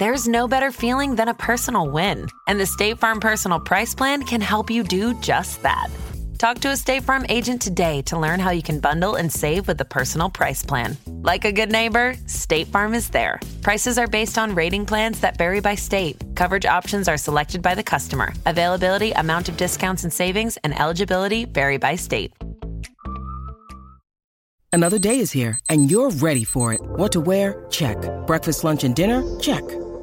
There's no better feeling than a personal win, and the State Farm Personal Price Plan can help you do just that. Talk to a State Farm agent today to learn how you can bundle and save with the Personal Price Plan. Like a good neighbor, State Farm is there. Prices are based on rating plans that vary by state. Coverage options are selected by the customer. Availability, amount of discounts and savings, and eligibility vary by state. Another day is here, and you're ready for it. What to wear? Check. Breakfast, lunch, and dinner? Check.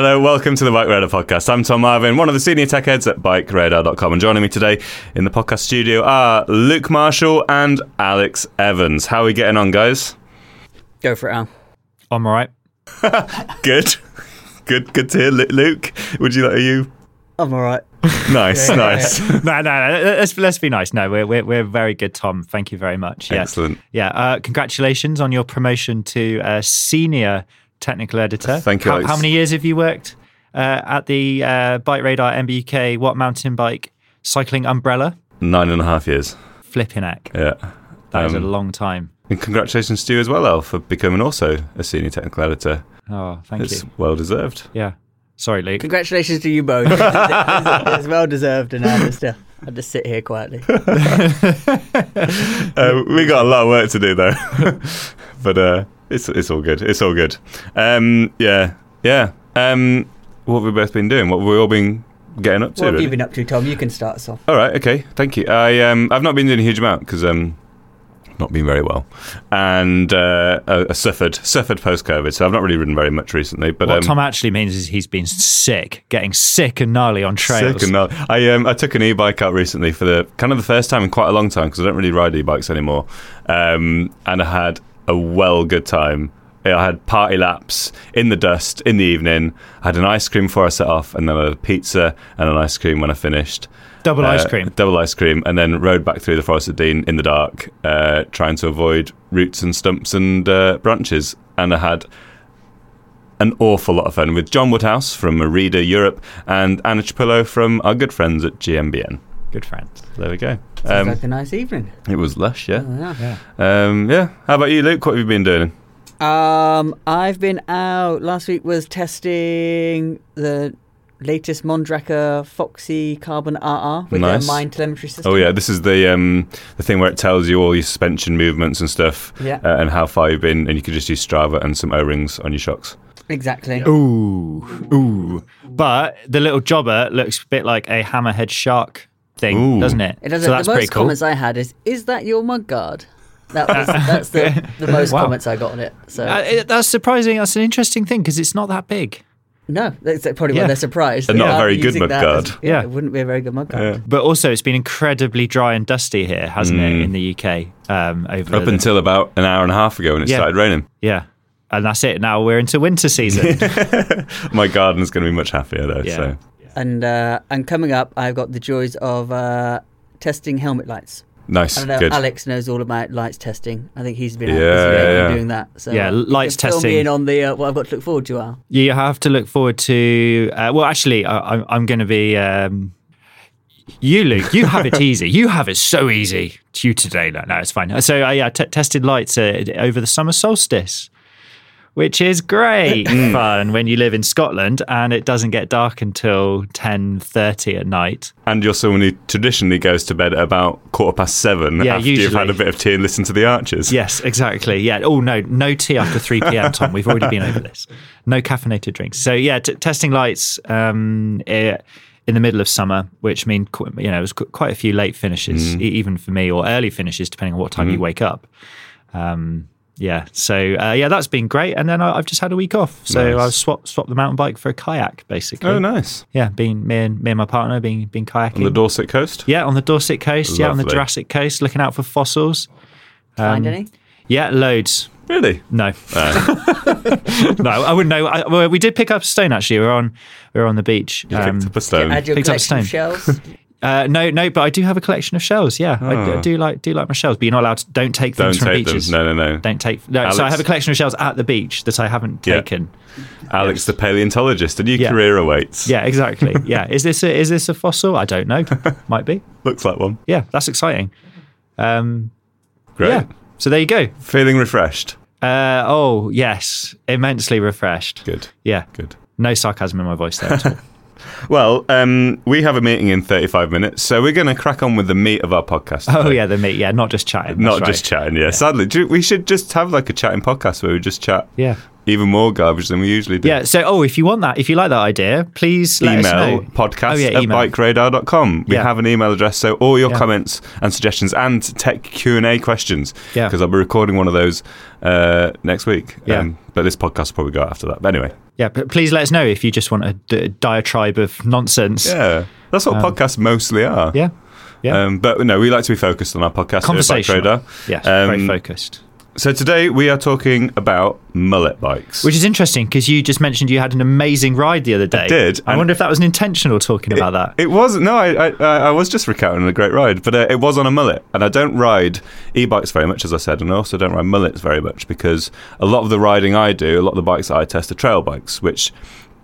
Hello, welcome to the Bike Radar podcast. I'm Tom Marvin, one of the senior tech heads at BikeRadar.com, and joining me today in the podcast studio are Luke Marshall and Alex Evans. How are we getting on, guys? Go for it, Al. I'm all right. Good, good, good to hear. Luke, would you? Like, are you? I'm all right. Nice, nice. no, no, no. Let's let's be nice. No, we're we're, we're very good, Tom. Thank you very much. Yeah. Excellent. Yeah. Uh, congratulations on your promotion to uh, senior technical editor. Thank you, How, how many years have you worked uh, at the uh, Bike Radar MBUK? What mountain bike cycling umbrella? Nine and a half years. Flipping heck. Yeah. That is a Um, long time. And congratulations to you as well, Al, for becoming also a senior technical editor. Oh, thank It's you. well deserved. Yeah. Sorry, Luke. Congratulations to you both. it's, it's well deserved, and I just, uh, I just sit here quietly. Uh, we got a lot of work to do though, but uh, it's it's all good. It's all good. Um, yeah, yeah. Um, what have we both been doing? What have we all been getting up to? What have really? you been up to, Tom? You can start us off. All right, okay, thank you. I um, I've not been doing a huge amount because um, not been very well, and uh, I, I suffered suffered post COVID, so I've not really ridden very much recently. But what um, Tom actually means is he's been sick, getting sick and gnarly on trails. Sick and gnarly. I um I took an e-bike out recently for the kind of the first time in quite a long time because I don't really ride e-bikes anymore, um, and I had a well good time. I had party laps in the dust in the evening. I had an ice cream before I set off, and then I had a pizza and an ice cream when I finished. Double ice Uh, cream. double ice cream, and then rode back through the Forest of Dean in the dark, uh, trying to avoid roots and stumps and uh, branches. And I had an awful lot of fun with John Woodhouse from Arida Europe and Anna Chapillo from our good friends at GMBN. Good friend. There we go. Sounds Um, like a nice evening. it was lush, yeah. Oh, yeah. Um, yeah. How about you, Luke? What have you been doing? Um, I've been out. Last week was testing the latest Mondraker Foxy Carbon RR with Nice. their mind telemetry system. Oh yeah, this is the um, the thing where it tells you all your suspension movements and stuff, Yeah. uh, and how far you've been, and you can just use Strava and some O-rings on your shocks. Exactly. Ooh, ooh. But the little jobber looks a bit like a hammerhead shark thing, Ooh. doesn't it? It does. so that's the pretty most cool. comments I had is, "Is that your mud guard?" That was that's the, the most Wow. comments I got on it. So Uh, it- that's surprising. That's an interesting thing because it's not that big. no, that's probably Yeah. why they're surprised. And that not a very good using mud that guard. as- yeah, Yeah. it wouldn't be a very good mud guard. But also, it's been incredibly dry and dusty here, hasn't it, Mm. in the UK? Um, over Up the- until about an hour and a half ago when it Yeah. started raining. yeah, and that's it. Now we're into winter season. My garden's going to be much happier though. Yeah. So And uh, and coming up, I've got the joys of uh, testing helmet lights. nice, I know good. Alex knows all about lights testing. I think he's been out Yeah, yeah. doing that. So Yeah, uh, you lights can fill testing. me in on the uh, what I've got to look forward to, Al. you have to look forward to. Uh, well, actually, I, I'm, I'm going to be. Um, you, Luke, you have it easy. You have it so easy. It's you today. No, no it's fine. So, uh, yeah, t- tested lights uh, over the summer solstice, which is great fun when you live in Scotland and it doesn't get dark until 10.30 at night. And you're someone who traditionally goes to bed at about quarter past seven Yeah, after you've had a bit of tea and listened to the Archers. Yes, exactly. Yeah. Oh no, no tea after three p.m. Tom, we've already been over this. No caffeinated drinks. So yeah, t- testing lights um, in the middle of summer, which mean qu- you know it was quite a few late finishes, e- even for me, or early finishes depending on what time you wake up. Um, yeah. So uh, yeah, that's been great. And then I, I've just had a week off, so Nice. I've swapped swapped the mountain bike for a kayak, basically. Oh, nice. Yeah, being me and me and my partner being been kayaking. On the Dorset coast. yeah, on the Dorset coast. Yeah, on the Jurassic coast, looking out for fossils. Find any? Yeah, loads. Really? No, no, I wouldn't know. I, well, we did pick up a stone actually. We were on we were on the beach. You Um, picked up a stone. Add your picked up a stone. shells. uh, no, no, but I do have a collection of shells. Yeah, I, I Oh. do like do like my shells. But you're not allowed. To, don't take Don't from take them. beaches. No, no, no. Don't take. No, so I have a collection of shells at the beach that I haven't Yeah. taken. Alex, the paleontologist. A new Yeah. career awaits. Yeah, exactly. yeah, is this a, is this a fossil? I don't know. Might be. Looks like one. Yeah, that's exciting. Um, Great. Yeah. So there you go. Feeling refreshed. Uh, oh yes, immensely refreshed. Good. Yeah. Good. No sarcasm in my voice there at all. Well, um, we have a meeting in 35 minutes, so we're going to crack on with the meat of our podcast. Oh yeah, the meat. Yeah, not just chatting. Not that's just right. chatting, yeah. Sadly, do, we should just have like a chatting podcast where we just chat Yeah. Even more garbage than we usually do. Yeah. So, oh, if you want that, if you like that idea, please let us email know. podcast Oh, yeah, at email. bikeradar.com. We Yeah. have an email address, so all your Yeah. comments and suggestions and tech Q&A questions, Yeah. because I'll be recording one of those uh, next week. Yeah. but this podcast will probably go after that. But anyway, Yeah, but please let us know if you just want a d- diatribe of nonsense. yeah, that's what podcasts mostly are. Um, Yeah. Yeah. Um, but no, we like to be focused on our podcast. at Bike yes. Um, very focused. So today we are talking about mullet bikes. Which is interesting because you just mentioned you had an amazing ride the other day. I did, I wonder if that was an intentional talking about that. It was no, I, I I was just recounting a great ride, but uh, it was on a mullet, and I don't ride e-bikes very much, as I said, and I also don't ride mullets very much because a lot of the riding I do, a lot of the bikes that I test are trail bikes, which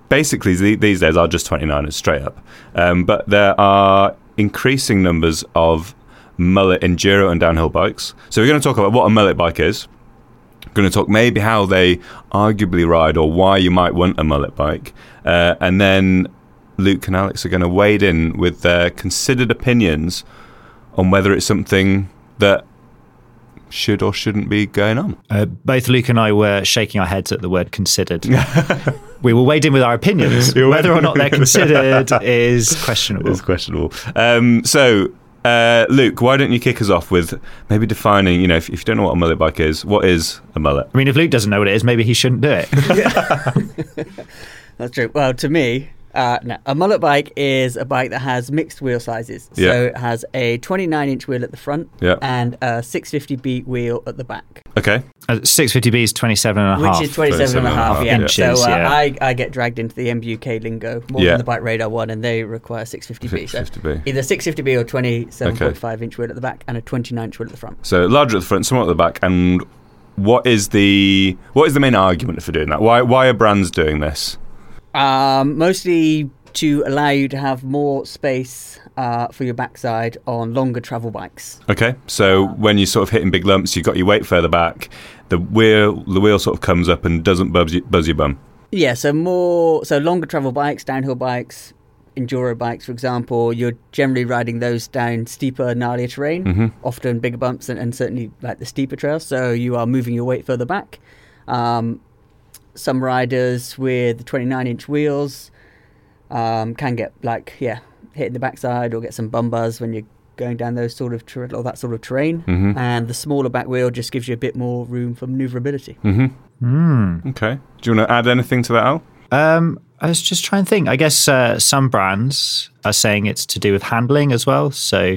basically these days are just 29ers straight up. Um, but there are increasing numbers of mullet enduro and downhill bikes. So we're going to talk about what a mullet bike is. We're going to talk maybe how they arguably ride or why you might want a mullet bike. Uh, and then Luke and Alex are going to wade in with their considered opinions on whether it's something that should or shouldn't be going on. Uh, both Luke and I were shaking our heads at the word considered. we were wade in with our opinions. Whether or not they're considered is questionable. It's questionable. Um, so, uh, Luke, why don't you kick us off with maybe defining, you know, if, if you don't know what a mullet bike is, what is a mullet? I mean, if Luke doesn't know what it is, maybe he shouldn't do it. That's true. Well, to me, uh, no, a mullet bike is a bike that has mixed wheel sizes. Yeah. So it has a 29 inch wheel at the front Yeah. and a 650B wheel at the back, Okay. Uh, 650B is 27 and a which half. is 27 and a half. Yeah. inches, so uh, yeah. I, I get dragged into the MBUK lingo more Yeah. than the Bike Radar one, and they require 650B. 650B. either 650B or 27.5 inch wheel at the back and a 29 inch wheel at the front. So larger at the front, somewhat at the back, and what is the what is the main argument for doing that? Why why are brands doing this? Um, mostly to allow you to have more space uh, for your backside on longer travel bikes. Okay, so when you're sort of hitting big lumps, you've got your weight further back. The wheel the wheel sort of comes up and doesn't buzz, you, buzz your bum. Yeah, so more so longer travel bikes, downhill bikes, enduro bikes, for example. You're generally riding those down steeper, gnarlier terrain, often bigger bumps, and, and certainly like the steeper trails. So you are moving your weight further back. Um, some riders with 29 inch wheels um, can get like yeah hitting the backside or get some bum buzz when you're going down those sort of ter- or that sort of terrain. And the smaller back wheel just gives you a bit more room for manoeuvrability. Okay, do you want to add anything to that, Al? Um, I was just trying to think. I guess uh, some brands are saying it's to do with handling as well. So,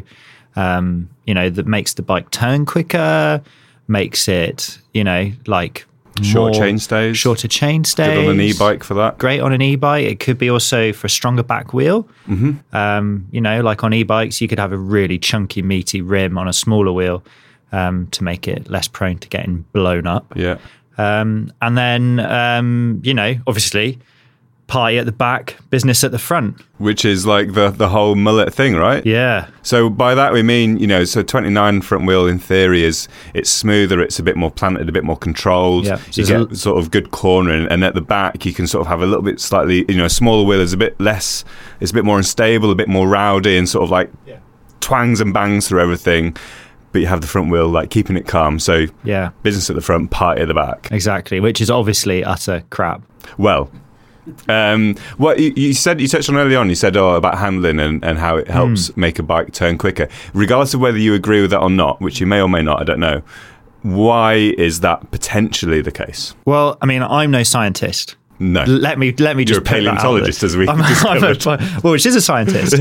um, you know, that makes the bike turn quicker, makes it, you know, like Shorter more- chain stays. shorter chain stays. Good on an e-bike for that. Great on an e-bike. It could be also for a stronger back wheel. Mm-hmm. Um, you know, like on e-bikes, you could have a really chunky, meaty rim on a smaller wheel um, to make it less prone to getting blown up. Yeah. Um, and then, um, you know, obviously, party at the back, business at the front. Which is like the the whole mullet thing, right? Yeah. So by that we mean, you know, so 29 front wheel in theory is it's smoother, it's a bit more planted, a bit more controlled. Yeah. You So get sort of good cornering, and at the back you can sort of have a little bit slightly, you know, a smaller wheel is a bit less, it's a bit more unstable, a bit more rowdy, and sort of like twangs and bangs through everything. But you have the front wheel like keeping it calm. So Yeah. business at the front, party at the back. Exactly. Which is obviously utter crap. Well, um, what you, you said, you touched on early on. You said oh, about handling and, and how it helps make a bike turn quicker, regardless of whether you agree with that or not, which you may or may not. I don't know. Why is that potentially the case? Well, I mean, I'm no scientist. No. Let me let me You're just a that out paleontologist, as we I'm, I'm a, well, which is a scientist.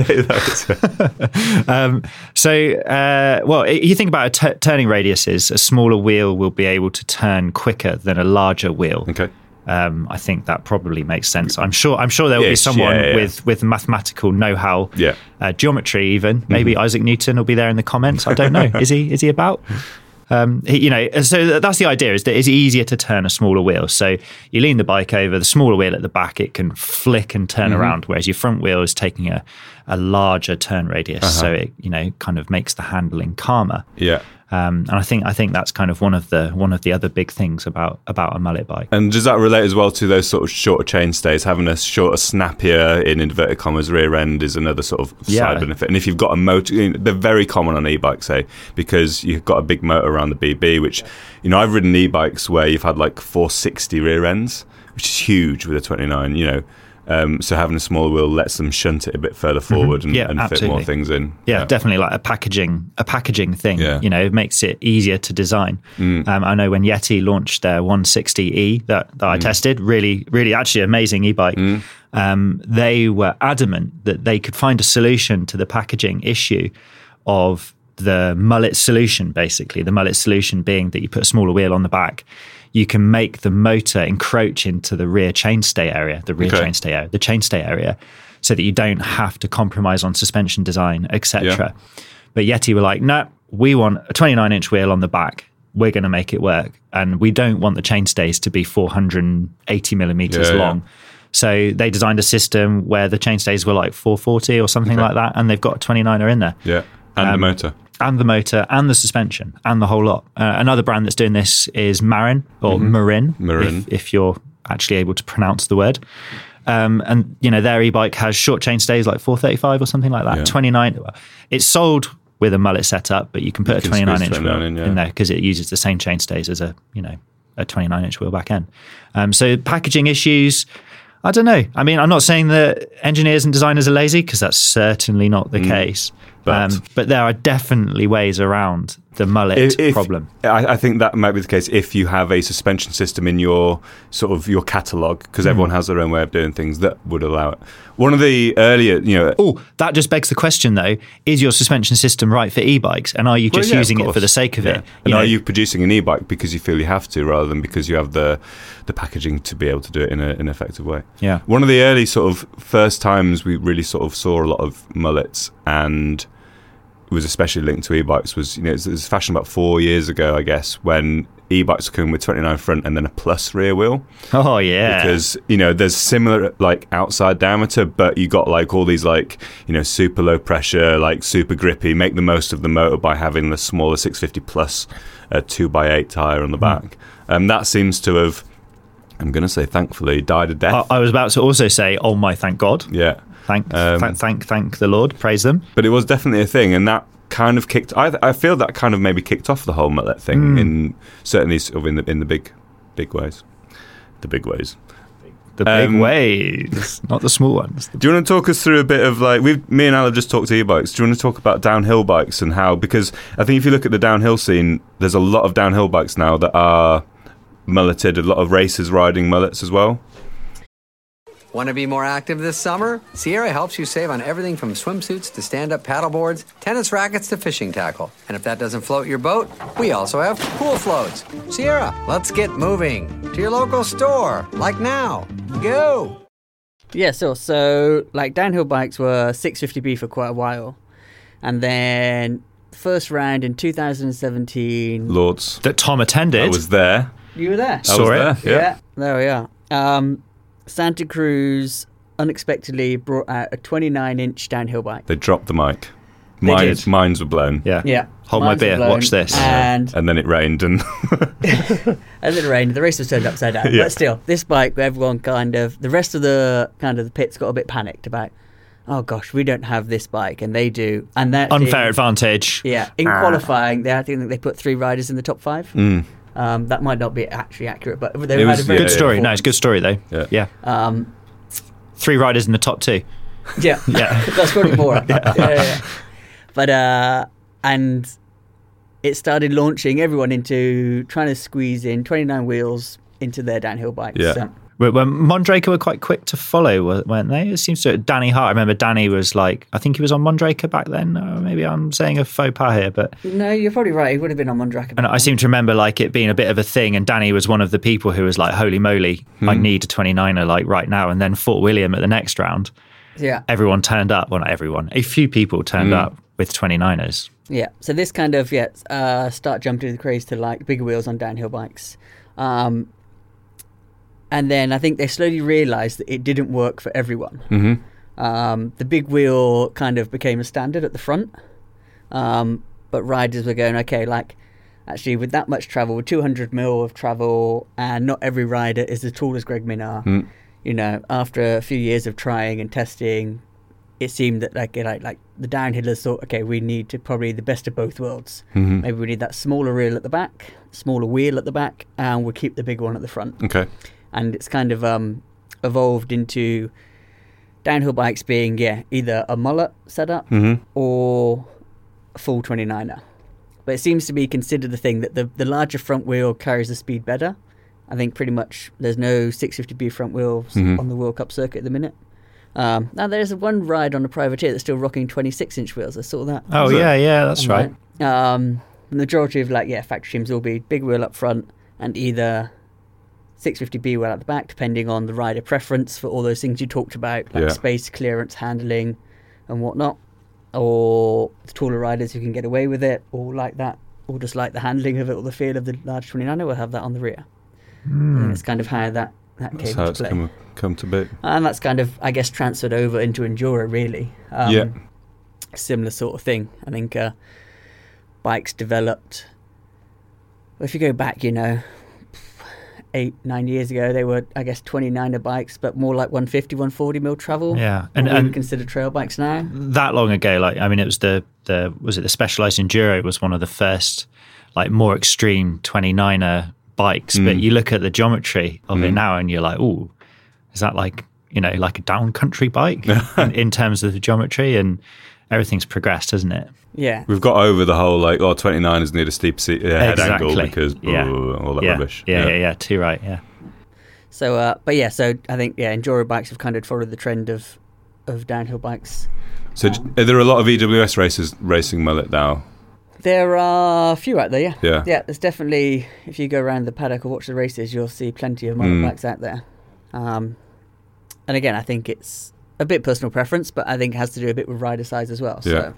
um, so, uh, well, you think about a t- turning radiuses. A smaller wheel will be able to turn quicker than a larger wheel. okay. Um, I think that probably makes sense. I'm sure. I'm sure there will be someone yeah, yeah. with with mathematical know-how, Yeah. Mm-hmm. uh, geometry, even maybe Isaac Newton will be there in the comments. I don't know. is he? Is he about? Um, he, you know, so that's the idea: is that it's easier to turn a smaller wheel. So you lean the bike over, the smaller wheel at the back, it can flick and turn Mm-hmm. around, whereas your front wheel is taking a, a larger turn radius, Uh-huh. so it you know kind of makes the handling calmer. Yeah. Um, and I think I think that's kind of one of the one of the other big things about about a mullet bike. And does that relate as well to those sort of shorter chain stays? Having a shorter, snappier, in inverted commas, rear end is another sort of Yeah. side benefit. And if you've got a motor, they're very common on e-bikes, say, because you've got a big motor around the BB, which, you know, I've ridden e-bikes where you've had like 460 rear ends, which is huge with a 29, you know. Um, so having a smaller wheel lets them shunt it a bit further forward and, Mm-hmm. Yeah, and fit more things in. Yeah, definitely like a packaging a packaging thing. Yeah. Mm. You know, it makes it easier to design. Um, I know when Yeti launched their 160e that, that Mm. I tested, really, really actually amazing e-bike. Um, they were adamant that they could find a solution to the packaging issue of the mullet solution, basically. The mullet solution being that you put a smaller wheel on the back. You can make the motor encroach into the rear chainstay area, the rear Okay. chainstay area, the chainstay area, so that you don't have to compromise on suspension design, etc. But Yeti were like, no, we want a 29 inch wheel on the back. We're going to make it work. And we don't want the chainstays to be 480 millimeters Yeah, yeah. long. So they designed a system where the chainstays were like 440 or something like that. And they've got a 29er in there. Yeah. And the Um, motor. And the motor and the suspension and the whole lot. Uh, another brand that's doing this is Marin or Marin, Mm-hmm. Marin. If, if you're actually able to pronounce the word. Um, and you know their e-bike has short chain stays like 435 or something like that. Yeah. 29. It's sold with a mullet setup, but you can put You a can 29 inch wheel 29 in, in, yeah. there because it uses the same chain stays as a you know a 29 inch wheel back end. Um, so packaging issues. I don't know. I mean, I'm not saying that engineers and designers are lazy because that's certainly not the case. Mm. but- um, but there are definitely ways around the mullet If- if- problem. I, I think that might be the case if you have a suspension system in your sort of your catalog, because Hmm. everyone has their own way of doing things that would allow it. One of the earlier, you know, Oh, that just begs the question though: Is your suspension system right for e-bikes, and are you Well, just yeah, using it for the sake of Yeah. it? And You are you producing an e-bike because you feel you have to, rather than because you have the the packaging to be able to do it in a, an effective way? Yeah. One of the early sort of first times we really sort of saw a lot of mullets and was especially linked to e-bikes was you know it was, it was fashion about four years ago I guess when e-bikes were coming with 29 front and then a plus rear wheel. Oh yeah, because you know there's similar like outside diameter but you got like all these like you know super low pressure like super grippy make the most of the motor by having the smaller 650 plus uh, 2x8 tire on the back. Um, that seems to have i'm going to say thankfully died a death. I, I was about to also say, "Oh my, thank God, yeah thank, Um, thank, thank, thank the Lord, praise them." but it was definitely a thing and that kind of kicked i, I feel that kind of maybe kicked off the whole mullet thing in certainly sort of in the in the big big ways the big ways The big Um, waves, not the small ones. Do you want to talk us through a bit of like we've me and Al have just talked to e-bikes. Do you want to talk about downhill bikes and how? Because I think if you look at the downhill scene, there's a lot of downhill bikes now that are mulleted. A lot of racers riding mullets as well. Want to be more active this summer? Sierra helps you save on everything from swimsuits to stand up paddleboards, tennis rackets to fishing tackle. And if that doesn't float your boat, we also have pool floats. Sierra, let's get moving to your local store, like now. Go! Yeah, so so like downhill bikes were 650b for quite a while, and then first round in 2017. Lourdes. That Tom attended. I was there. You were there. I Saw was it. there. Yeah. there we are. Um, Santa Cruz unexpectedly brought out a 29 inch downhill bike. They dropped the mic. They Minds, did. minds were blown. yeah. Yeah, Hold my Mines were beer. blown, Watch this. And And then it rained and as it rained, the race was turned upside down. Yeah. But still, this bike, everyone kind of the rest of the kind of the pits got a bit panicked about. Oh gosh, we don't have this bike, and they do, and that Unfair advantage. Yeah, in ah. qualifying, they I think they put three riders in the top five. Mm. Um, that might not be actually accurate, but they It had was- a very Good Yeah, story. good No, it's a good story though. Yeah. Yeah. Um, Three riders in the top two. yeah, Yeah. that's probably more. yeah. Yeah, yeah. But uh, and it started launching everyone into trying to squeeze in 29 wheels into their downhill bikes. Yeah. So- But when Mondraker were quite quick to follow, weren't they? It seems to. Danny Hart. I remember Danny was like, I think he was on Mondraker back then. Uh, maybe I'm saying a faux pas here, but no, you're probably right. He would have been on Mondraker. and I seem to remember like it being a bit of a thing. And Danny was one of the people who was like, "Holy moly, I need a 29er like right now." And then Fort William at the next round, yeah. everyone turned up. Well, not everyone. A few people turned up with 29ers. Yeah. So this kind of yeah, uh, start jumping the craze to like bigger wheels on downhill bikes, um, and then I think they slowly realised that it didn't work for everyone. Mm-hmm. Um, the big wheel kind of became a standard at the front, um, but riders were going okay, like. Actually, with that much travel, 200 mil of travel, and not every rider is as tall as Greg Minnaar. You know, after a few years of trying and testing, it seemed that like like like the downhillers thought, okay, we need to probably the best of both worlds. Maybe we need that smaller reel at the back, smaller wheel at the back, and we'll keep the big one at the front. okay. And it's kind of um, evolved into downhill bikes being yeah either a mullet setup or a full 29er. But it seems to be considered the thing that the the larger front wheel carries the speed better. I think pretty much there's no 650B front wheels on the World Cup circuit at the minute. Um, now there's one ride on a privateer that's still rocking 26 inch wheels. I saw that. Oh yeah, yeah, that's right. Um, the majority of like yeah factory teams will be big wheel up front and either 650B well at the back, depending on the rider preference for all those things you talked about, like Yeah. space clearance, handling, and whatnot. Or the taller riders who can get away with it, or like that, or just like the handling of it, or the feel of the large 29er will have that on the rear. And it's kind of how that that That's came how it's come, come to be. and that's kind of I guess transferred over into enduro really. Um, Yeah. Similar sort of thing. I think uh, bikes developed. Well, if you go back, you know, eight nine years ago, they were I guess 29er bikes, but more like 150, 140 mil travel. Yeah, and and- we consider trail bikes now. that long ago like i mean it was the the was it the specialized enduro was one of the first like more extreme 29er bikes but mm. you look at the geometry of it mm. now and you're like oh is that like you know like a down country bike in, in terms of the geometry and everything's progressed hasn't it Yeah. We've got over the whole like, oh, 29ers need a steep se- uh, head angle because yeah. uh, all that yeah. rubbish. yeah yeah yeah too right yeah So, uh, but yeah, so I think yeah, enduro bikes have kind of followed the trend of of downhill bikes. So j- are there a lot of EWS races racing mullet now? There are a few out there, yeah. Yeah. Yeah, there's definitely, if you go around the paddock or watch the races, you'll see plenty of Mm. bikes out there. Um, and again, I think it's a bit personal preference, but I think it has to do a bit with rider size as well. Yeah. So,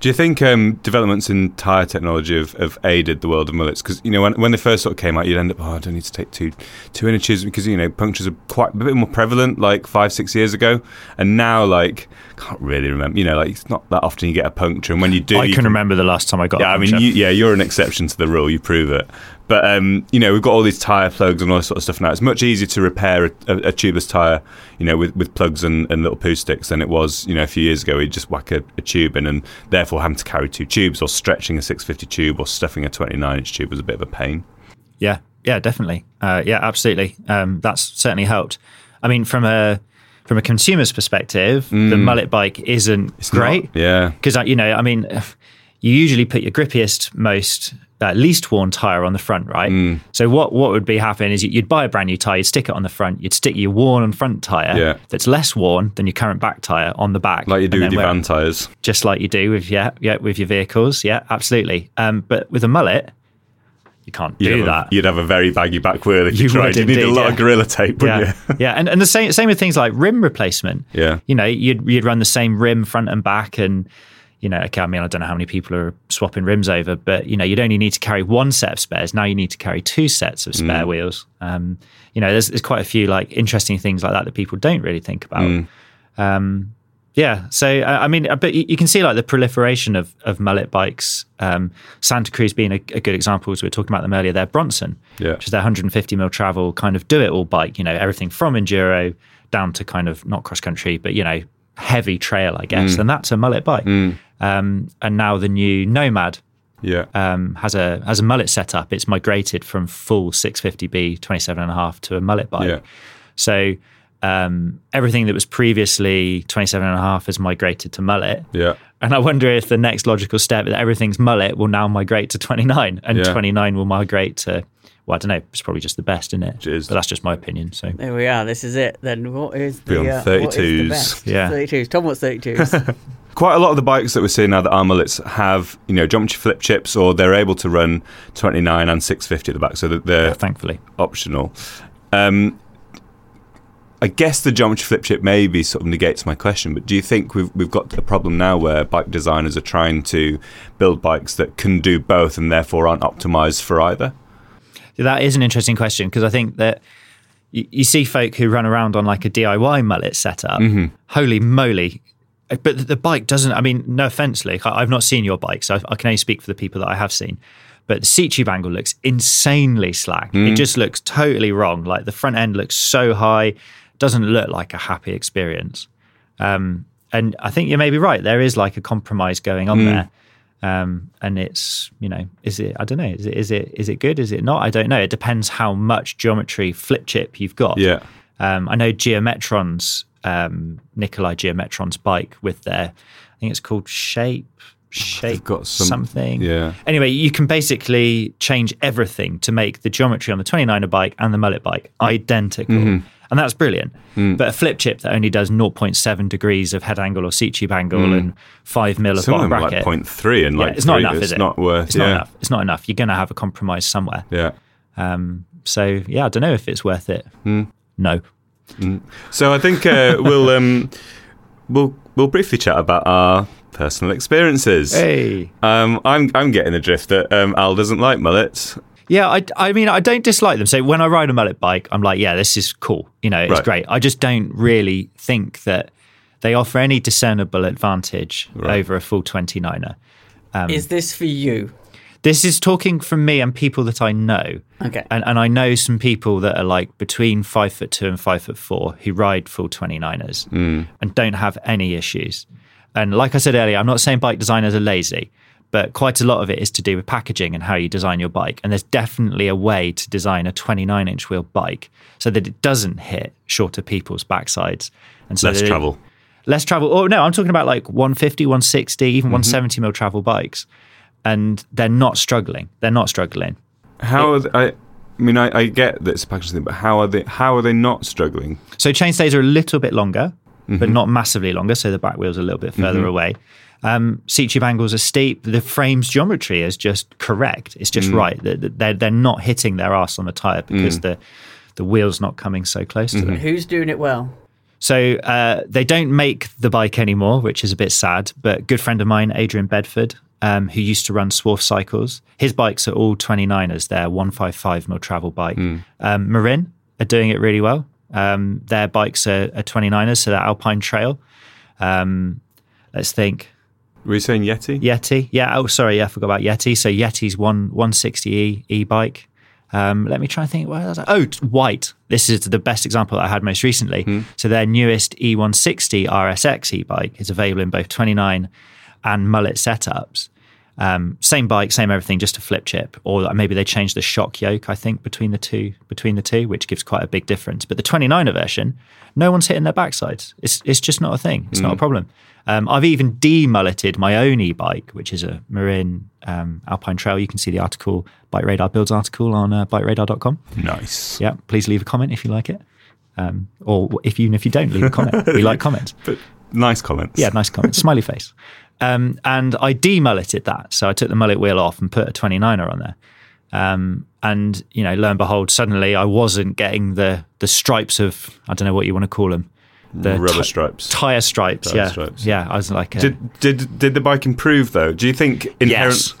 Do you think um, developments in tyre technology have, have aided the world of mullets? Because you know when, when they first sort of came out, you'd end up, oh, I don't need to take two two inches because you know punctures are quite a bit more prevalent like five six years ago, and now like can't really remember. You know, like it's not that often you get a puncture, and when you do, i you can remember the last time i got Yeah, I mean, you, yeah, you're an exception to the rule. You prove it. But um, you know, we've got all these tire plugs and all this sort of stuff now. It's much easier to repair a, a, a tubeless tire, you know, with, with plugs and, and little poo sticks than it was, you know, a few years ago. We'd just whack a, a tube in, and therefore having to carry two tubes, or stretching a 650 tube, or stuffing a 29 inch tube was a bit of a pain. Yeah, yeah, definitely. Uh, yeah, absolutely. Um, that's certainly helped. I mean, from a from a consumer's perspective, the mullet bike isn't Mm. It's great. not- yeah. because you know, I mean, you usually put your grippiest, most uh, least worn tire on the front, right? Mm. So what what would be happening is you'd buy a brand new tire, you'd stick it on the front, you'd stick your worn on front tire Yeah. that's less worn than your current back tire on the back, Like you do with your van tyres. just like you do with yeah yeah with your vehicles, yeah, absolutely. Um, but with a mullet, you can't You'd do that. A, you'd have a very baggy back wheel if you, You tried. would You need a lot of gorilla tape, wouldn't yeah, you? yeah, and and the same same with things like rim replacement. Yeah. you know, you'd you'd run the same rim front and back, and you know, okay, I mean, I don't know how many people are swapping rims over, but you know, you'd only need to carry one set of spares. Now you need to carry two sets of spare Mm. wheels. Um, you know, there's there's quite a few like interesting things like that that people don't really think about. Mm. Um, yeah, so I I mean, but you can see like the proliferation of of mullet bikes. Um, Santa Cruz being a, a good example, as we were talking about them earlier. They're Bronson, Yeah. which is their 150 mil travel kind of do it all bike. You know, everything from enduro down to kind of not cross country, but you know, heavy trail, I guess. Mm. And that's a mullet bike. Um, and now the new Nomad Yeah. um, has a has a mullet setup. It's migrated from full 650B 27 and a half to a mullet bike. Yeah. So um, everything that was previously 27 and a half has migrated to mullet. Yeah. And I wonder if the next logical step that everything's mullet will now migrate to 29 and Yeah. 29 will migrate to, well, I don't know, it's probably just the best, isn't it? It is. But that's just my opinion. So There we are. This is it. Then what is the, Beyond uh, what is the 32s. best? Yeah. 32s. Tom, what's 32s? Quite a lot of the bikes that we're seeing now that are mullets have, you know, geometry flip chips or they're able to run 29 and 650 at the back. So that they're yeah, thankfully. optional. Um, I guess the geometry flip chip maybe sort of negates my question, but do you think we've we've got a problem now where bike designers are trying to build bikes that can do both and therefore aren't optimized for either? That is an interesting question because I think that you, you see folk who run around on like a DIY mullet setup. Holy moly! But the- bike doesn't. I mean, no offense, Luke. I, I've not seen your bike, so I, I can only speak for the people that I have seen. But the seat tube angle looks insanely slack. It just looks totally wrong. Like the front end looks so high, doesn't look like a happy experience. Um, and I think you may be right. There is like a compromise going on there. Um, and it's you know is it I don't know is it is it is it good is it not I don't know it depends how much geometry flip chip you've got Yeah. um, I know Geometron's um, Nicolai Geometron's bike with their I think it's called Shape Shape got some- something yeah. anyway you can basically change everything to make the geometry on the 29er bike and the mullet bike identical Mm-hmm. and that's brilliant Mm. but a flip chip that only does 0.7 degrees of head angle or seat tube angle and 5 mil of Some bottom bracket like point three and yeah, like it's not three, enough, it's is it? not worth. It's yeah. not enough. It's not enough. You're going to have a compromise somewhere. Yeah. Um, so yeah, I don't know if it's worth it. Hmm. No. So I think uh, we'll um, we'll we'll briefly chat about our personal experiences. Hey. Um, I'm I'm getting the drift that um, Al doesn't like mullets. Yeah, I, I mean, I don't dislike them. So when I ride a mullet bike, I'm like, yeah, this is cool. You know, it's Right. great. I just don't really think that they offer any discernible advantage Right. over a full 29er. is this for you? This is talking from me and people that I know. Okay. And, and I know some people that are like between five foot two and five foot four who ride full 29ers mm. and don't have any issues. And like I said earlier, I'm not saying bike designers are lazy, but quite a lot of it is to do with packaging and how you design your bike. And there's definitely a way to design a 29 inch wheel bike so that it doesn't hit shorter people's backsides. And so Less that it- travel. less travel. Oh no, I'm talking about like 150, 160, even mm-hmm. 170 mil travel bikes, and they're not struggling. They're not struggling. How are they, I? I mean, I, I get that it's a packaging thing, but how are they? How are they not struggling? So chain stays are a little bit longer, Mm-hmm. but not massively longer. So the back wheel's a little bit further away. Um, seat tube angles are steep. The frame's geometry is just correct. It's Mm. just right. They're, they're they're not hitting their ass on the tire because the the wheel's not coming so close Mm-hmm. to them. Who's doing it well? So uh, they don't make the bike anymore, which is a bit sad. But good friend of mine, Adrian Bedford, um, who used to run Swarf Cycles, his bikes are all 29ers. They're 155 mil travel bike. Um, Marin are doing it really well. Um, their bikes are, are 29ers, so they're Alpine Trail. Um, let's think. Were you saying Yeti? Yeti. Yeah. Oh, sorry. Yeah, I forgot about Yeti. So Yeti's one 160e e bike. Um, let me try and think. Oh, Whyte. This is the best example I had most recently. So their newest E E160 RSX e bike is available in both 29 and mullet setups. Um, same bike, same everything, just a flip chip, or maybe they changed the shock yoke. I think between the two, between the two, which gives quite a big difference. But the 29er version, no one's hitting their backsides. It's it's just not a thing. It's not a problem. Um, I've even demulleted my own e-bike, which is a Marin um, Alpine Trail. You can see the article, Bike Radar builds article on uh, bikeradar.com. Nice. Yeah, please leave a comment if you like it, um, or if even if you don't leave a comment, we like comments. But nice comments. Yeah, nice comments. Smiley face. Um, and I demulleted that. So I took the mullet wheel off and put a 29er on there. Um, and, you know, lo and behold, suddenly I wasn't getting the the stripes of, I don't know what you want to call them. The Rubber ti- stripes. Tire stripes. Tyre yeah. stripes. Yeah. I was like, uh, Did did did the bike improve though? Do you think inherent? Yes.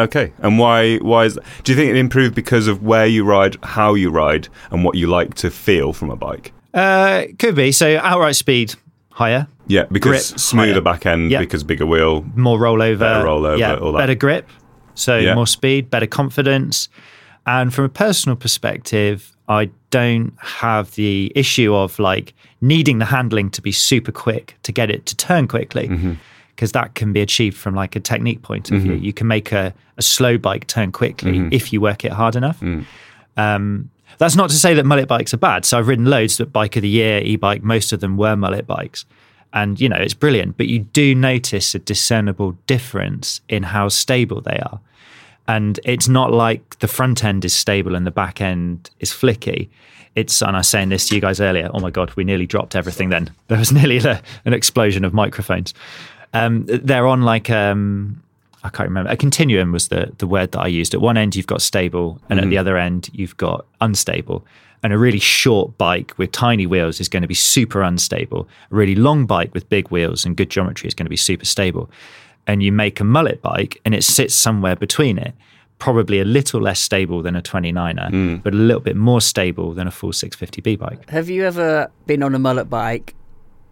Okay, and why why is? Do you think it improved because of where you ride, how you ride, and what you like to feel from a bike? uh, could be. So outright speed higher, Yeah, because Grip smoother higher. back end, Yeah. because bigger wheel. more rollover, Better rollover, yeah, all that. better grip, so Yeah. more speed, better confidence. And from a personal perspective, I don't have the issue of like needing the handling to be super quick to get it to turn quickly. Mm-hmm. Because that can be achieved from like a technique point of view. You can make a, a slow bike turn quickly Mm-hmm. if you work it hard enough. Mm. Um, that's not to say that mullet bikes are bad. So I've ridden loads that bike of the year, e-bike, most of them were mullet bikes. And you know, it's brilliant, but you do notice a discernible difference in how stable they are. And it's not like the front end is stable and the back end is flicky. It's, and I was saying this to you guys earlier. Oh my God, we nearly dropped everything then. There was nearly a, an explosion of microphones. Um, they're on like, um, I can't remember. A continuum was the the word that I used. At one end, you've got stable, and at the mm-hmm. other end, you've got unstable. And a really short bike with tiny wheels is going to be super unstable. A really long bike with big wheels and good geometry is going to be super stable. And you make a mullet bike, and it sits somewhere between it, probably a little less stable than a 29er, mm. but a little bit more stable than a full 650B bike. Have you ever been on a mullet bike?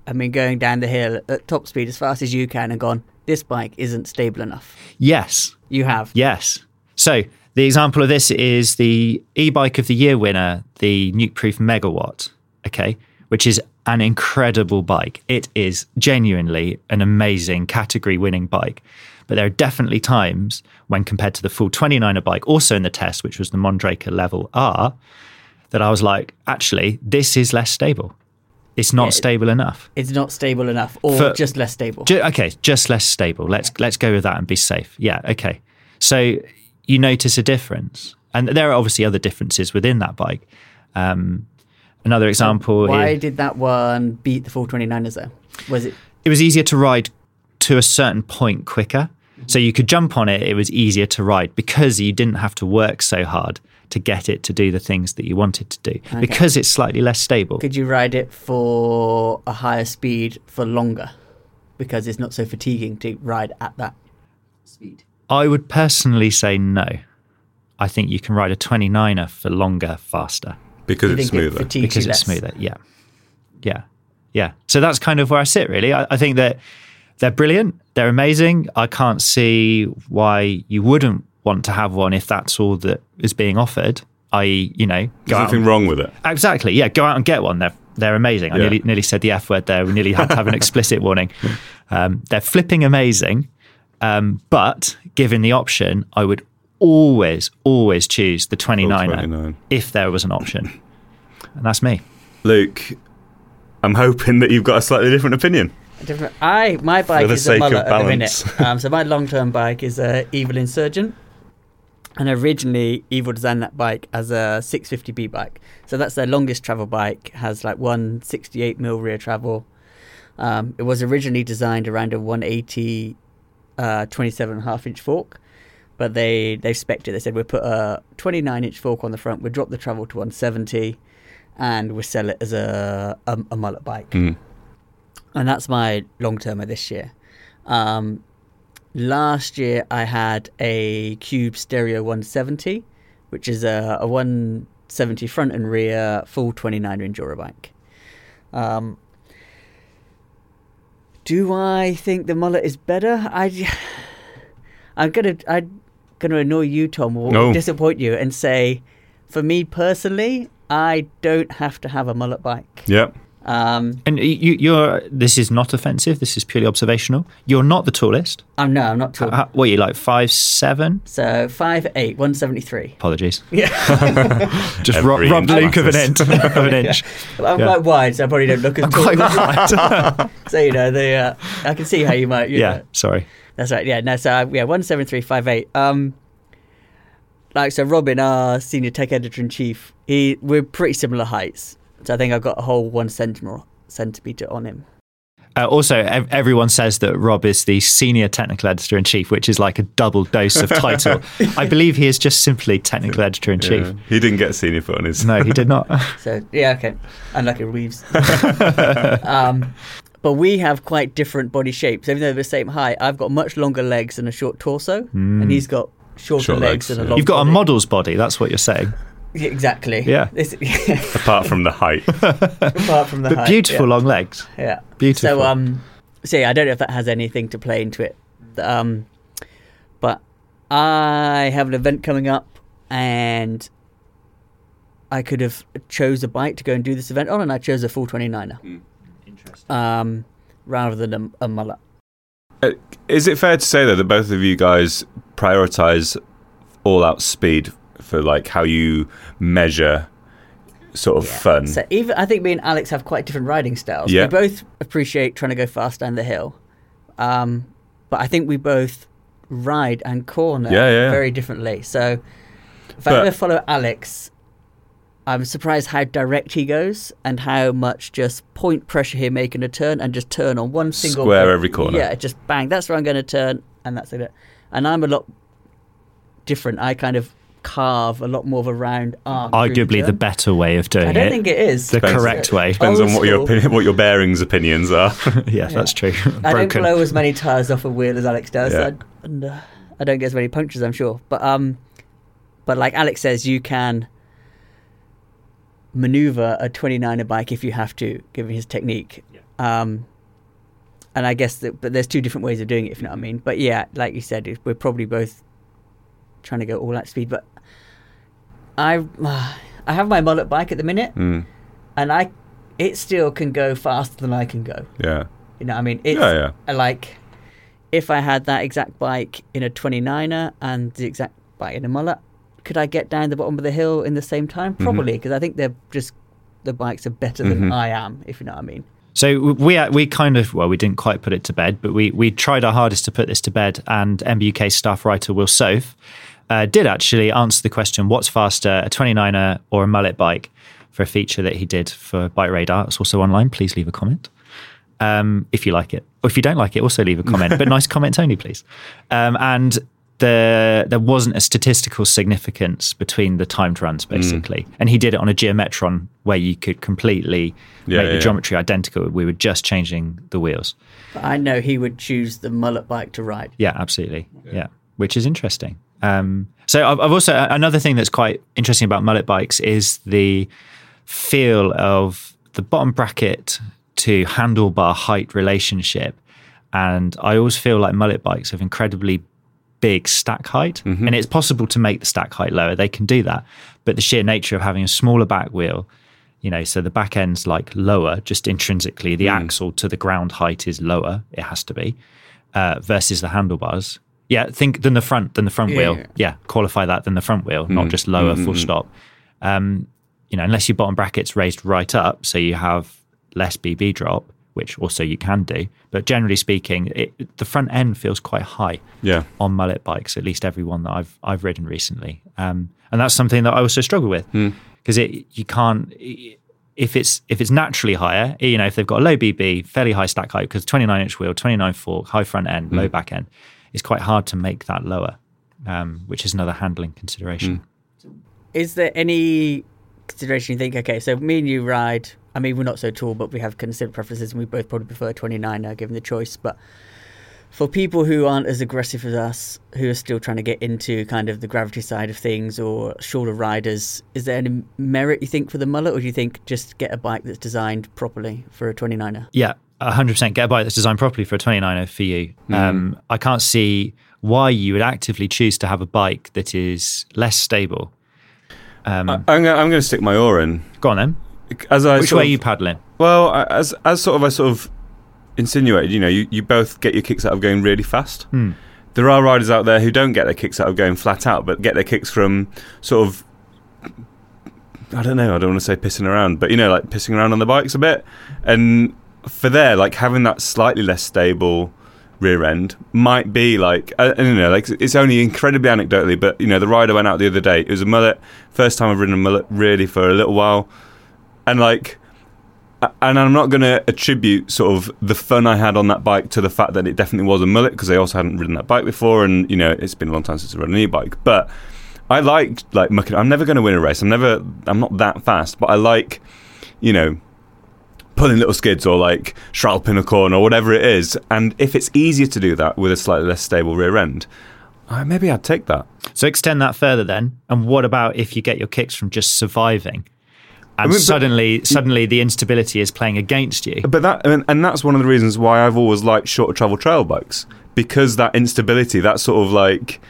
I mean, going down the hill at top speed as fast as you can and gone, this bike isn't stable enough. Yes, You have. Yes. So the example of this is the e-bike of the year winner, the Nukeproof Megawatt. Okay, which is an incredible bike. It is genuinely an amazing category-winning bike. But there are definitely times when compared to the full 29er bike, also in the test, which was the Mondraker Level R, that I was like, actually, this is less stable. It's not Yeah. stable enough. It's not stable enough, or For- just less stable. Ju- okay, just less stable. Let's let's go with that and be safe. Yeah, okay. So you notice a difference, and there are obviously other differences within that bike. Um, another example Why is did that one beat the 429ers though? Was it it was easier to ride to a certain point quicker. So you could jump on it. It was easier to ride because you didn't have to work so hard to get it to do the things that you wanted to do because it's slightly less stable. could you ride it for a higher speed for longer? Because it's not so fatiguing to ride at that speed. I would personally say no. I think you can ride a 29er for longer, faster. because it's think it smoother. because it's less? smoother. Yeah, yeah, yeah. So that's kind of where I sit. Really, I, I think that they're brilliant. They're amazing. I can't see why you wouldn't want to have one if that's all that is being offered. I.e., you know, go There's nothing and- wrong with it. Exactly. Yeah, go out and get one. They're they're amazing. I Yeah. nearly nearly said the f word there. We nearly had to have an explicit warning. Um, they're flipping amazing, um, but given the option, I would always always choose the 29er 29. if there was an option, and that's me. Luke, I'm hoping that you've got a slightly different opinion. Different. I my bike the is a sake of mullet at the minute. Um, so my long term bike is a Evil Insurgent, and originally Evil designed that bike as a 650b bike. So that's their longest travel bike. Has like 168 mil rear travel. Um, it was originally designed around a 180, uh, 27 and a half inch fork, but they they spec'd it. They said we'll put a 29 inch fork on the front. We'll drop the travel to 170, and we'll sell it as a a, a mullet bike and that's my long termer this year. Um, last year I had a Cube Stereo 170, which is a, a 170 front and rear full 29er enduro bike. Um, do I think the mullet is better? I, I'm gonna I'm gonna annoy you, Tom, or No. disappoint you, and say, for me personally, I don't have to have a mullet bike Yep. Um, And you, you're. This is not offensive. This is purely observational. You're not the tallest. I'm no, I'm not tall. Uh, what are you like? Five seven? so five eight, one seventy three. Apologies. Yeah, Just ro- Every robbed Luke of an inch. of an inch. I'm Yeah. quite wide, so I probably don't look as tall. Quite right. So you know, the uh, I can see how you might. You yeah. know. Sorry. That's right. Yeah. No. So uh, yeah, one seven three five eight. Um, like so, Robin, our senior tech editor in chief, he we're pretty similar heights. So I think I've got a whole one centimeter centimeter on him. Uh, also, ev- everyone says that Rob is the senior technical editor in chief, which is like a double dose of title. I believe he is just simply technical editor in chief. Yeah. He didn't get senior foot on his. No, he did not. So yeah, okay. Unlucky Reeves. um, but we have quite different body shapes. Even though they're the same height, I've got much longer legs and a short torso, and he's got shorter Short legs, legs, and a yeah. long. You've got a model's body. That's what you're saying. Yeah, exactly. Yeah. Apart from the height. apart from the But height, beautiful yeah. long legs. Yeah. Beautiful. So um, so yeah, I don't know if that has anything to play into it. Um, but I have an event coming up, and I could have chose a bike to go and do this event on, and I chose a full 29er. Um, rather than a, a mullet. Uh, Is it fair to say though that both of you guys prioritize all-out speed for like how you measure sort of fun? So even I think me and Alex have quite different riding styles. Yeah. We both appreciate trying to go fast down the hill, um, but I think we both ride and corner Yeah, yeah, yeah. very differently. So if I But- ever follow Alex, I'm surprised how direct he goes and how much just point pressure he'll make in a turn and just turn on one single Square point. every corner. Yeah, just bang. That's where I'm going to turn, and that's it. And I'm a lot different. I kind of carve a lot more of a round arc. through Arguably the better way of doing it. I don't it. think it is. the Depends- correct way. Depends on Old what your opinion, what your bearings opinions are. yeah, that's true. I don't blow as many tires off a wheel as Alex does, Yeah. I, and uh, I don't get as many punctures, I'm sure. But um, but like Alex says, you can maneuver a 29er bike if you have to, given his technique. Yeah. Um, and I guess that, but there's two different ways of doing it, if you know what I mean. But yeah, like you said, we're probably both trying to go all at speed. But I, I have my mullet bike at the minute, Mm, and I, it still can go faster than I can go. yeah. You know, what I mean, it's Yeah, uh, like if I had that exact bike in a 29er and the exact bike in a mullet, could I get down the bottom of the hill in the same time? Mm-hmm. Probably, because I think they're just the bikes are better than I am, if you know what I mean. So we we kind of well we didn't quite put it to bed, but we we tried our hardest to put this to bed. And MBUK staff writer Will Soffe uh, did actually answer the question: What's faster, a 29er or a mullet bike? For a feature that he did for Bike Radar, it's also online. Please leave a comment um, if you like it, or if you don't like it, also leave a comment. but nice comments only, please. Um, and the there wasn't a statistical significance between the timed runs, Mm. basically. And he did it on a geometron where you could completely Yeah, make yeah, the yeah. geometry identical. We were just changing the wheels. But I know he would choose the mullet bike to ride. Yeah, absolutely. Yeah, which is interesting. Um, so I've, I've also another thing that's quite interesting about mullet bikes is the feel of the bottom bracket to handlebar height relationship. And I always feel like mullet bikes have incredibly big stack height, and it's possible to make the stack height lower. They can do that, but the sheer nature of having a smaller back wheel, you know, so the back end's like lower, just intrinsically, the axle to the ground height is lower. It has to be uh, versus the handlebars. Yeah, think than the front than the front Yeah, wheel. yeah. Yeah, qualify that than the front wheel, not mm, just lower. Mm, full mm. stop. Um, you know, unless your bottom bracket's raised right up, so you have less BB drop, which also you can do. But generally speaking, it, the front end feels quite high Yeah. on mullet bikes, at least every one that I've I've ridden recently. Um, and that's something that I also struggle with hmm. because it you can't if it's if it's naturally higher, you know, if they've got a low BB, fairly high stack height, because 29 inch wheel, 29 fork, high front end, low hmm. back end, it's quite hard to make that lower, um, which is another handling consideration. Is there any consideration you think, okay, so me and you ride, I mean, we're not so tall, but we have considered preferences and we both probably prefer 29 now, given the choice. But for people who aren't as aggressive as us, who are still trying to get into kind of the gravity side of things or shorter riders, is there any merit you think for the mullet, or do you think just get a bike that's designed properly for a 29er? Yeah, 100% get a bike that's designed properly for a 29er for you. Um, I can't see why you would actively choose to have a bike that is less stable. I, I'm going I'm to stick my oar in. Go on then. As I Which way are of- you paddling? Well, I- as as sort of I sort of insinuated, you know, you, you both get your kicks out of going really fast. Hmm. There are riders out there who don't get their kicks out of going flat out, but get their kicks from sort of I don't know, I don't want to say pissing around, but you know, like pissing around on the bikes a bit. And for there, like having that slightly less stable rear end might be like I, I don't know, like it's only incredibly anecdotally, but you know, the rider went out the other day. It was a mullet, first time I've ridden a mullet really for a little while, and like and I'm not going to attribute sort of the fun I had on that bike to the fact that it definitely was a mullet because I also hadn't ridden that bike before, and you know it's been a long time since I rode an e-bike. But I like like mucking. I'm never going to win a race. I'm never. I'm not that fast, but I like, you know, pulling little skids or like pin a corner or whatever it is. And if it's easier to do that with a slightly less stable rear end, uh, maybe I'd take that. So extend that further then. And what about if you get your kicks from just surviving? And mean, but- suddenly, suddenly the instability is playing against you. But that and, and that's one of the reasons why I've always liked shorter travel trail bikes because that instability, that sort of like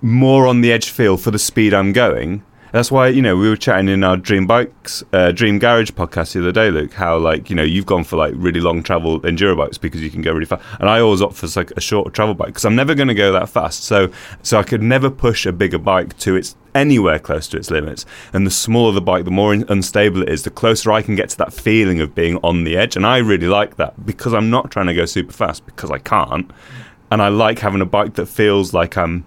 more on the edge feel for the speed I'm going. That's why you know we were chatting in our Dream Bikes, uh, Dream Garage podcast the other day, Luke. How like you know you've gone for like really long travel enduro bikes because you can go really fast, and I always opt for like a short travel bike because I'm never going to go that fast. So so I could never push a bigger bike to its anywhere close to its limits. And the smaller the bike, the more in- unstable it is, the closer I can get to that feeling of being on the edge. And I really like that because I'm not trying to go super fast because I can't. And I like having a bike that feels like I'm,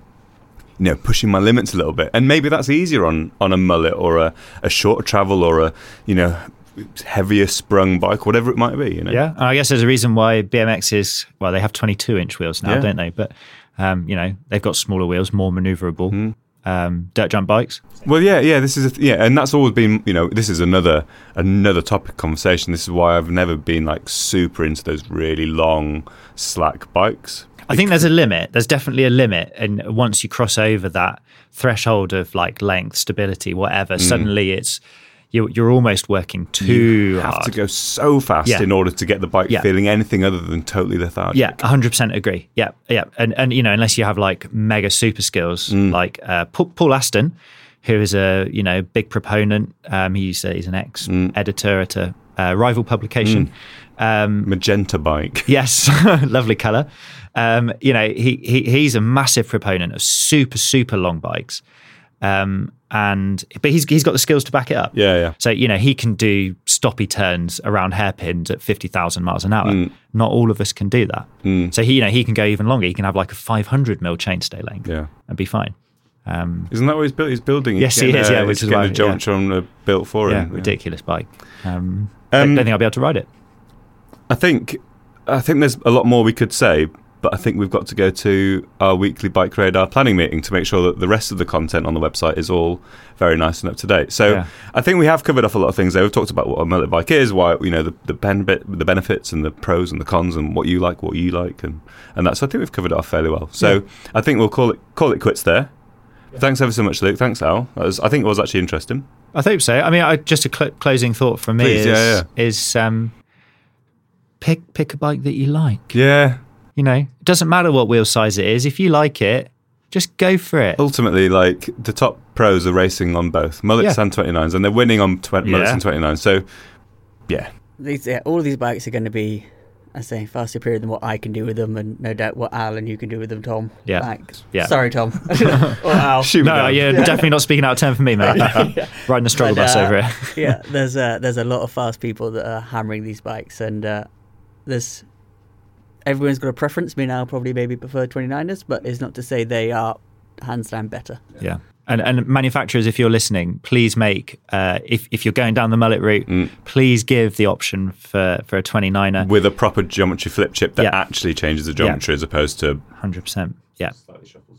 you know, pushing my limits a little bit. And maybe that's easier on, on a mullet or a, a shorter travel or a, you know, heavier sprung bike, whatever it might be, you know. Yeah, I guess there's a reason why BMX is well, they have 22 inch wheels now, Yeah. don't they? But um, you know, they've got smaller wheels, more maneuverable. Hmm. Um, dirt jump bikes. Well, yeah, yeah. This is a th- yeah, and that's always been you know this is another another topic of conversation. This is why I've never been like super into those really long slack bikes. I think there's a limit. There's definitely a limit, and once you cross over that threshold of like length, stability, whatever, suddenly it's you're you're almost working too you have hard. to go so fast Yeah. in order to get the bike Yeah. feeling anything other than totally lethargic. Yeah, hundred percent agree. Yeah, yeah, and and you know, unless you have like mega super skills, Mm. like uh, Paul, Aston, who is a you know big proponent. Um, he's he's an ex Mm. editor at a uh, rival publication. Um, magenta bike. yes, lovely color. Um, you know, he, he he's a massive proponent of super super long bikes. Um, and but he's he's got the skills to back it up. Yeah, yeah. So you know he can do stoppy turns around hairpins at fifty thousand miles an hour. Mm. Not all of us can do that. So he you know he can go even longer. He can have like a five hundred mil chainstay length. Yeah. and be fine. Um, Isn't that what he's, built? he's building? He's Yes, he is, a- yeah, which is why- a Jontron uh, built for yeah, him. ridiculous bike. Um, Um, I don't think I'll be able to ride it. I think I think there's a lot more we could say, but I think we've got to go to our weekly bike radar planning meeting to make sure that the rest of the content on the website is all very nice and up to date. So Yeah. I think we have covered off a lot of things there. We've talked about what a mullet bike is, why you know the the, benefit, the benefits and the pros and the cons, and what you like, what you like, and and that. So I think we've covered it off fairly well. So I think we'll call it call it quits there. Thanks ever so much, Luke. Thanks, Al. Was, I think it was actually interesting. I hope so. I mean, I, just a cl- closing thought from me Please, is, yeah, is um, pick pick a bike that you like. Yeah. You know, it doesn't matter what wheel size it is. If you like it, just go for it. ultimately, like the top pros are racing on both mullets Yeah. and 29s, and they're winning on tw- mullets Yeah. and 29s. So, yeah, These, yeah, all of these bikes are going to be, I say, far superior than what I can do with them, and no doubt what Al and you can do with them, Tom. Yeah. Like, Yeah. Sorry, Tom. or Al. Shoot No, you're definitely not speaking out of turn for me, mate. Riding the struggle But, bus uh, over here. yeah, there's a there's a lot of fast people that are hammering these bikes, and uh, there's everyone's got a preference. Me now probably maybe prefer 29ers, but it's not to say they are hands down better. Yeah. And, and manufacturers, if you're listening, please make uh, if if you're going down the mullet route, Mm. please give the option for for a 29er. with a proper geometry flip chip that Yeah. actually changes the geometry as opposed to Hundred percent. Yeah.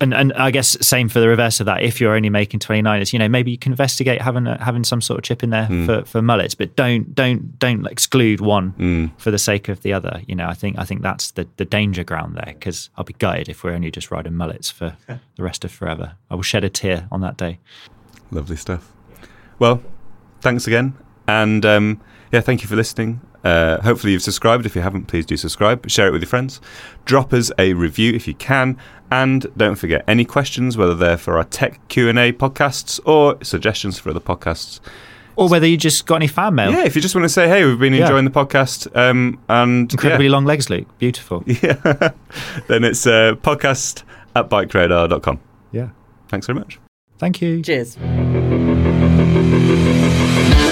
And and I guess same for the reverse of that. If you're only making 29ers, you know, maybe you can investigate having a, having some sort of chip in there Hmm. for, for mullets, but don't don't don't exclude one Hmm. for the sake of the other. You know, I think I think that's the, the danger ground there because I'll be gutted if we're only just riding mullets for the rest of forever. I will shed a tear on that day. lovely stuff. Well, thanks again, and um, yeah, thank you for listening. Uh, hopefully you've subscribed. If you haven't, please do subscribe. Share it with your friends. Drop us a review if you can, and don't forget any questions, whether they're for our tech Q and A podcasts or suggestions for other podcasts. or whether you just got any fan mail. Yeah, if you just want to say, hey, we've been Yeah. enjoying the podcast, um, and Incredibly yeah, long legs, Luke. Beautiful. Yeah. Then it's uh, podcast at bikeradar.com. Yeah. Thanks very much. Thank you. Cheers.